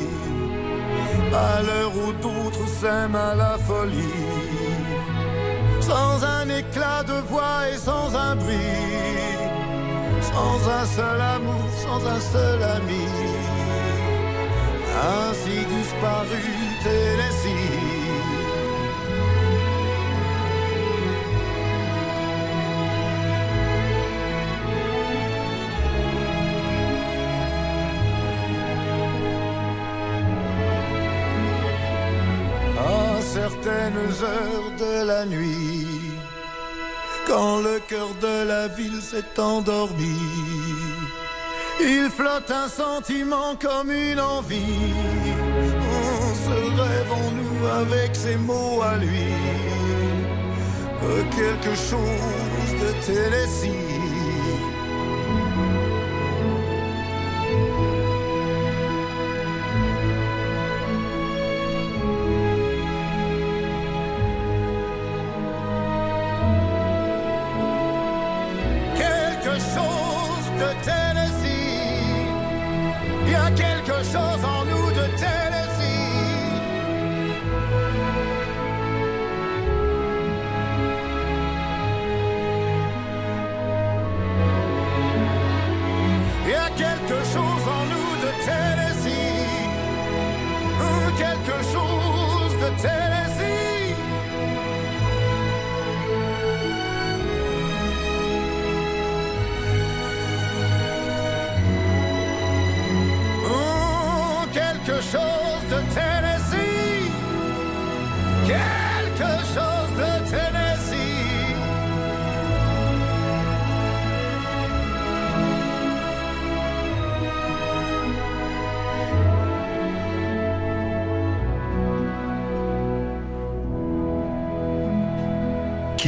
À l'heure où d'autres s'aiment à la folie. Sans un éclat de voix et sans un bruit. Sans un seul amour, sans un seul ami. Ainsi disparu Tennessee. Heures de la nuit, quand le cœur de la ville s'est endormi, il flotte un sentiment comme une envie. On se rêve en nous avec ces mots à lui, Euh, quelque chose de Tennessee.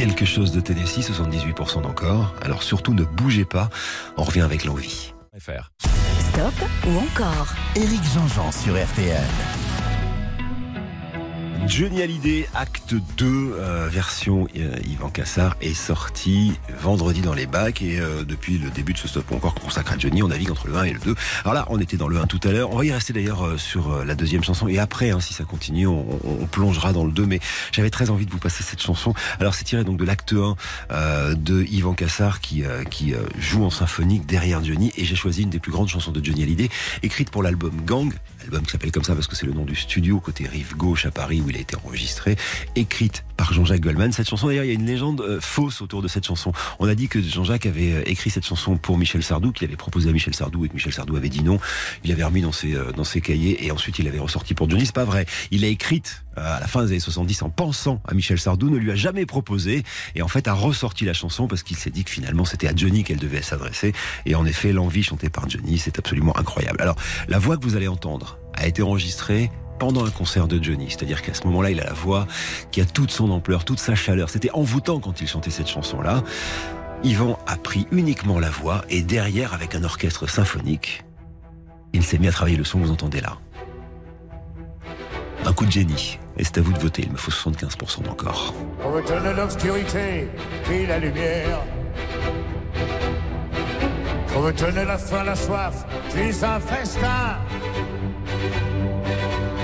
Quelque chose de Tennessee, 78% d'encore. Alors surtout ne bougez pas, on revient avec l'envie. Stop ou encore Éric Jean-Jean sur RTL. Johnny Hallyday, acte 2, euh, version euh, Yvan Cassar, est sorti vendredi dans les bacs et euh, depuis le début de ce stop encore consacré à Johnny, on navigue entre le 1 et le 2. Alors là, on était dans le 1 tout à l'heure, on va y rester d'ailleurs euh, sur la deuxième chanson et après, hein, si ça continue, on, on- on plongera dans le 2, mais j'avais très envie de vous passer cette chanson. Alors c'est tiré donc de l'acte 1 euh, de Yvan Cassar qui, qui joue en symphonique derrière Johnny et j'ai choisi une des plus grandes chansons de Johnny Hallyday, écrite pour l'album Gang, album qui s'appelle comme ça parce que c'est le nom du studio côté rive gauche à Paris où il a été enregistré, écrite par Jean-Jacques Goldman. Cette chanson, d'ailleurs, il y a une légende euh, fausse autour de cette chanson. On a dit que Jean-Jacques avait euh, écrit cette chanson pour Michel Sardou, qu'il avait proposé à Michel Sardou et que Michel Sardou avait dit non. Il avait remis dans ses, euh, dans ses cahiers et ensuite il avait ressorti pour Johnny. C'est pas vrai. Il l'a écrite à la fin des années 70 en pensant à Michel Sardou, ne lui a jamais proposé et en fait a ressorti la chanson parce qu'il s'est dit que finalement c'était à Johnny qu'elle devait s'adresser. Et en effet, l'envie chantée par Johnny, c'est absolument incroyable. Alors, la voix que vous allez entendre a été enregistrée pendant un concert de Johnny. C'est-à-dire qu'à ce moment-là, il a la voix qui a toute son ampleur, toute sa chaleur. C'était envoûtant quand il chantait cette chanson-là. Yvan a pris uniquement la voix et derrière, avec un orchestre symphonique, il s'est mis à travailler le son que vous entendez là. Un coup de génie. Et c'est à vous de voter, il me faut 75% d'encore. On me donne l'obscurité, puis la lumière. Me donne la la soif, puis un festin.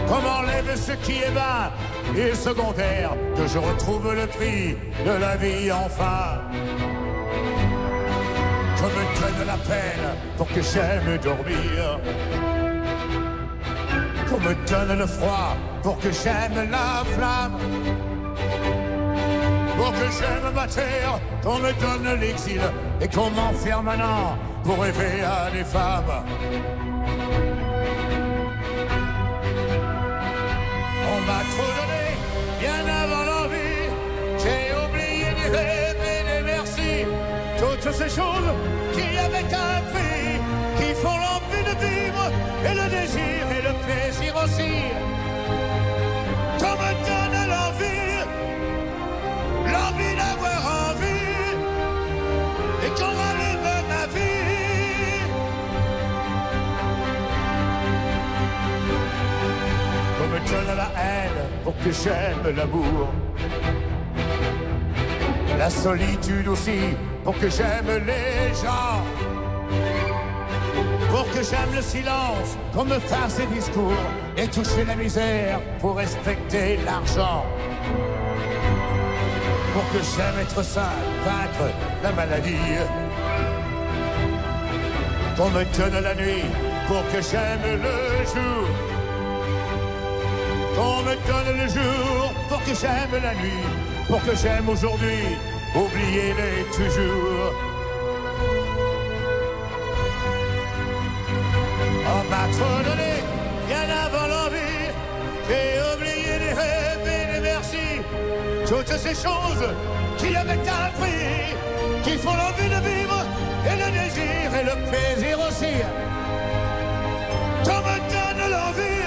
Qu'on m'enlève ce qui est bas et secondaire, que je retrouve le prix de la vie enfin. Qu'on me donne la peine pour que j'aime dormir. Qu'on me donne le froid pour que j'aime la flamme. Pour que j'aime ma terre, qu'on me donne l'exil et qu'on m'enferme maintenant pour rêver à des femmes. Ces choses qui avaient un prix, qui font l'envie de vivre et le désir et le plaisir aussi. Qu'on me donne l'envie, l'envie d'avoir envie, et qu'on rallume ma vie. Qu'on me donne la haine pour que j'aime l'amour. La solitude aussi pour que j'aime les gens. pour que j'aime le silence, qu'on me fasse des discours et toucher la misère pour respecter l'argent. Pour que j'aime être sain, vaincre la maladie. Qu'on me donne la nuit pour que j'aime le jour. Qu'on me donne le jour pour que j'aime la nuit. Pour que j'aime aujourd'hui, oubliez-les toujours. On m'a trop donné, bien avant l'envie. J'ai oublié les rêves et les merci. Toutes ces choses qui avaient un prix, qui font l'envie de vivre et le désir et le plaisir aussi. Qu'on me donne l'envie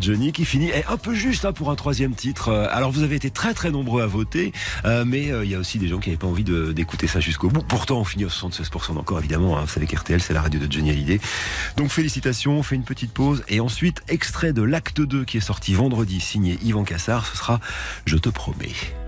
Johnny qui finit et un peu juste hein, pour un troisième titre. Euh, Alors vous avez été très très nombreux à voter, euh, mais euh, il y a aussi des gens qui n'avaient pas envie d'écouter ça jusqu'au bout. Pourtant, on finit à 76% encore, évidemment. Hein. Vous savez c'est la radio de Johnny Hallyday. Donc félicitations, on fait une petite pause et ensuite extrait de l'acte 2 qui est sorti vendredi, signé Yvan Cassard. Ce sera Je te promets.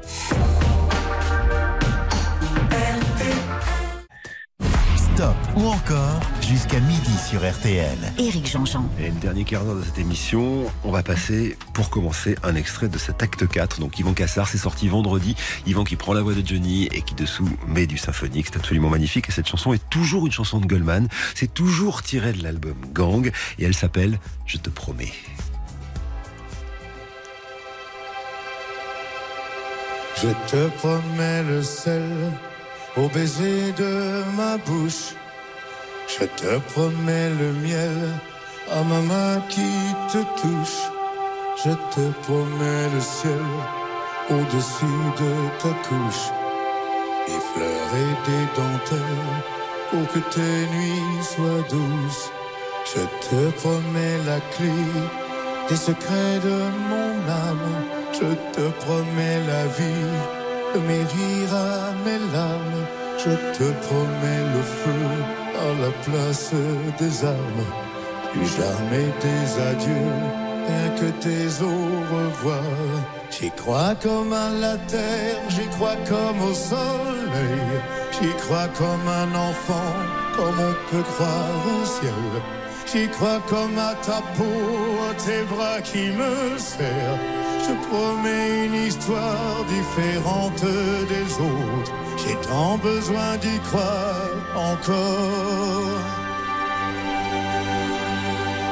Sur RTL. Éric Jean-Jean. Et le dernier quart d'heure de cette émission, on va passer, pour commencer, un extrait de cet acte 4. Donc Yvan Cassard, c'est sorti vendredi. Yvan qui prend la voix de Johnny et qui dessous met du symphonique. C'est absolument magnifique. Et cette chanson est toujours une chanson de Goldman. C'est toujours tiré de l'album Gang. Et elle s'appelle Je te promets. Je te promets le sel au baiser de ma bouche. Je te promets le miel à ma main qui te touche. Je te promets le ciel au-dessus de ta couche. Des fleurs et des dentelles pour que tes nuits soient douces. Je te promets la clé des secrets de mon âme. Je te promets la vie de mes rires à mes larmes. Je te promets le feu à la place des armes. Plus jamais des adieux, rien que tes au revoir. J'y crois comme à la terre, j'y crois comme au soleil. J'y crois comme un enfant, comme on peut croire au ciel. J'y crois comme à ta peau, à tes bras qui me serrent. Je promets une histoire différente des autres. J'ai tant besoin d'y croire encore.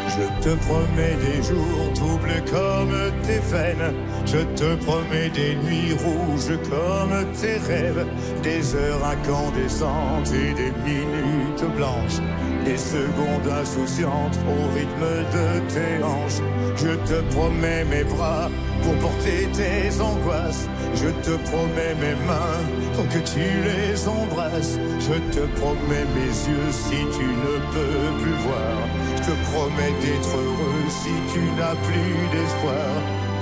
Je te promets des jours troubles comme tes veines. Je te promets des nuits rouges comme tes rêves. Des heures incandescentes et des minutes blanches. Des secondes insouciantes au rythme de tes hanches. Je te promets mes bras pour porter tes angoisses. Je te promets mes mains que tu les embrasses. Je te promets mes yeux si tu ne peux plus voir. Je te promets d'être heureux si tu n'as plus d'espoir.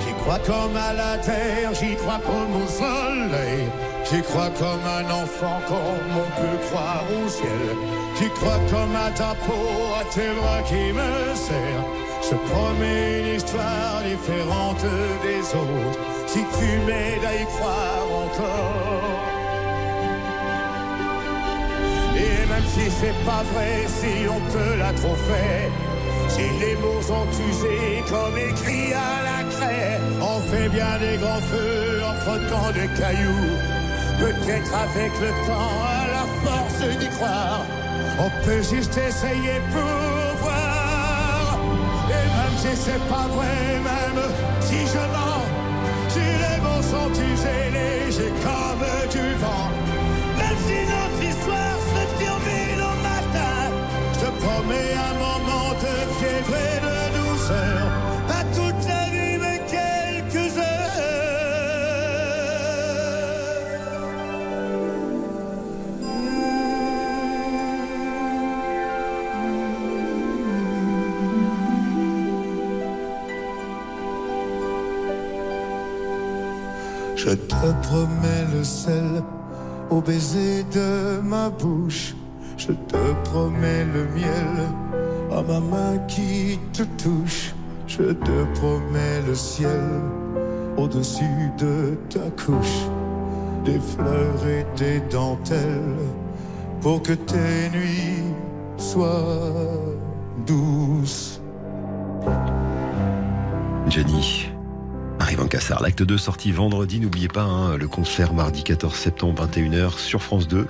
J'y crois comme à la terre, j'y crois comme au soleil. J'y crois comme un enfant, comme on peut croire au ciel. J'y crois comme à ta peau, à tes bras qui me serrent. Je promets une histoire différente des autres. Si tu m'aides à y croire encore. Même si c'est pas vrai, si on te l'a trop si les mots sont usés comme écrit à la craie, on fait bien des grands feux en frottant des cailloux. Peut-être avec le temps, à la force d'y croire, on peut juste essayer pour voir. Et même si c'est pas vrai, même si je mens, si les mots sont usés, légers comme du vent. Sel au baiser de ma bouche. Je te promets le miel à ma main qui te touche. Je te promets le ciel au-dessus de ta couche. Des fleurs et des dentelles pour que tes nuits soient douces. Johnny. Cassard. L'acte 2 sorti vendredi. N'oubliez pas hein, le concert mardi 14 septembre 21h sur France 2.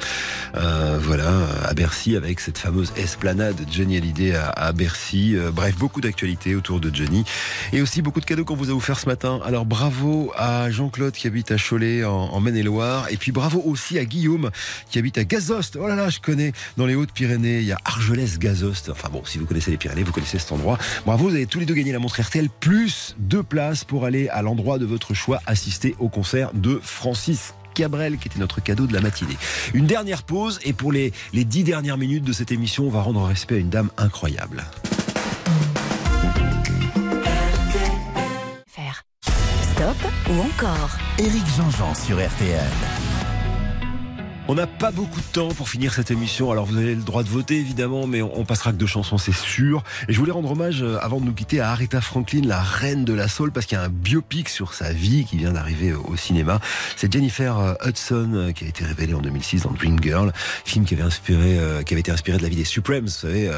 Euh, voilà, à Bercy avec cette fameuse esplanade de Johnny Hallyday à, à Bercy. Euh, bref, beaucoup d'actualités autour de Johnny. Et aussi beaucoup de cadeaux qu'on vous a offert ce matin. Alors bravo à Jean-Claude qui habite à Cholet en, Maine-et-Loire. Et puis bravo aussi à Guillaume qui habite à Gazost. Oh là là, je connais dans les Hautes-Pyrénées. Il y a Argelès-Gazost. Enfin bon, si vous connaissez les Pyrénées, vous connaissez cet endroit. Bravo, vous avez tous les deux gagné la montre RTL plus deux places pour aller à l'endroit de votre choix assister au concert de Francis Cabrel, qui était notre cadeau de la matinée. Une dernière pause, et pour les, les dix dernières minutes de cette émission, on va rendre respect à une dame incroyable. Faire. Stop ou encore Éric Jean-Jean sur RTL. On n'a pas beaucoup de temps pour finir cette émission, alors vous avez le droit de voter évidemment, mais on, passera que deux chansons, c'est sûr. Et je voulais rendre hommage, euh, avant de nous quitter, à Aretha Franklin, la reine de la soul, parce qu'il y a un biopic sur sa vie qui vient d'arriver au cinéma. C'est Jennifer euh, Hudson euh, qui a été révélée en 2006 dans Dream Girl, film qui avait inspiré, qui avait été inspiré de la vie des Supremes, vous savez,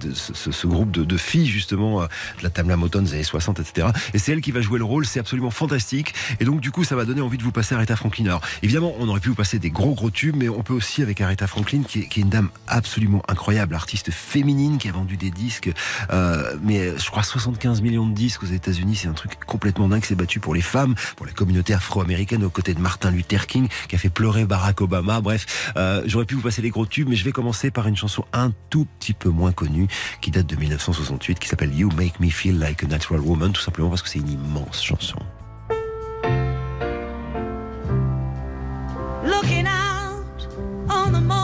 de ce, ce- groupe de, de filles justement de la Tamla Motown des années 60, etc. Et c'est elle qui va jouer le rôle, c'est absolument fantastique. Et donc du coup, ça m'a donné envie de vous passer Aretha Franklin. Alors évidemment, on aurait pu vous passer des gros gros tubes, mais on peut aussi avec Aretha Franklin, qui est, une dame absolument incroyable, artiste féminine qui a vendu des disques, euh, mais je crois 75 millions de disques aux États-Unis, c'est un truc complètement dingue. C'est battu pour les femmes, pour la communauté afro-américaine, aux côtés de Martin Luther King, qui a fait pleurer Barack Obama. Bref, euh, j'aurais pu vous passer les gros tubes, mais je vais commencer par une chanson un tout petit peu moins connue, qui date de 1968, qui s'appelle You Make Me Feel Like a Natural Woman, tout simplement parce que c'est une immense chanson. On the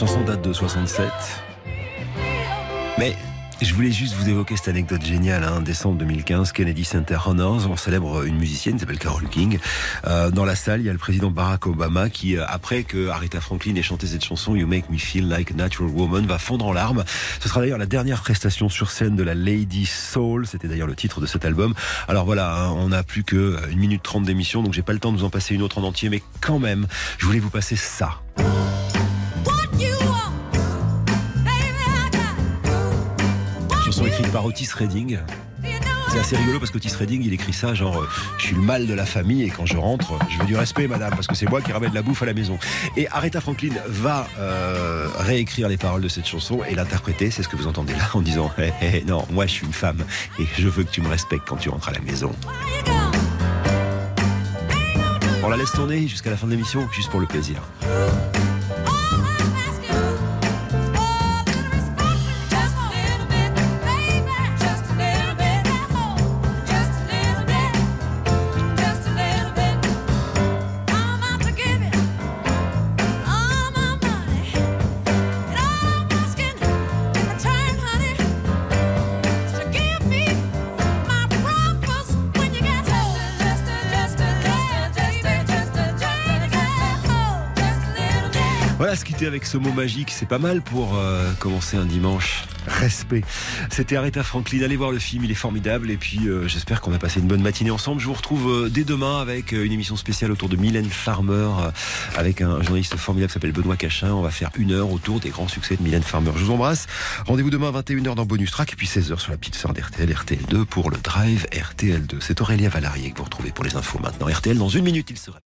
chanson date de 67. Mais je voulais juste vous évoquer cette anecdote géniale. Hein. Décembre 2015, Kennedy Center Honors, on célèbre une musicienne qui s'appelle Carole King. Euh, dans la salle, il y a le président Barack Obama qui, euh, après que Aretha Franklin ait chanté cette chanson You Make Me Feel Like a Natural Woman, va fondre en larmes. Ce sera d'ailleurs la dernière prestation sur scène de la Lady Soul. C'était d'ailleurs le titre de cet album. Alors voilà, hein, on n'a plus que une minute trente d'émission, donc j'ai pas le temps de vous en passer une autre en entier, mais quand même, je voulais vous passer ça. Chanson écrite par Otis Redding. C'est assez rigolo parce qu'Otis Redding, il écrit ça genre, euh, je suis le mal de la famille et quand je rentre, je veux du respect, madame, parce que c'est moi qui ramène la bouffe à la maison. Et Aretha Franklin va euh, réécrire les paroles de cette chanson et l'interpréter, c'est ce que vous entendez là, en disant, Hé, hé, non, moi je suis une femme et je veux que tu me respectes quand tu rentres à la maison. On la laisse tourner jusqu'à la fin de l'émission, juste pour le plaisir. Avec ce mot magique, c'est pas mal pour euh, commencer un dimanche. Respect. C'était Aretha Franklin. Allez voir le film, il est formidable. Et puis, euh, j'espère qu'on a passé une bonne matinée ensemble. Je vous retrouve euh, dès demain avec une émission spéciale autour de Mylène Farmer, avec un journaliste formidable qui s'appelle Benoît Cachin. On va faire une heure autour des grands succès de Mylène Farmer. Je vous embrasse. Rendez-vous demain à 21h dans Bonus Track et puis 16h sur la petite sœur d'RTL, RTL2 pour le Drive RTL2. C'est Aurélia Valarié que vous retrouvez pour les infos maintenant. RTL, dans une minute, il sera.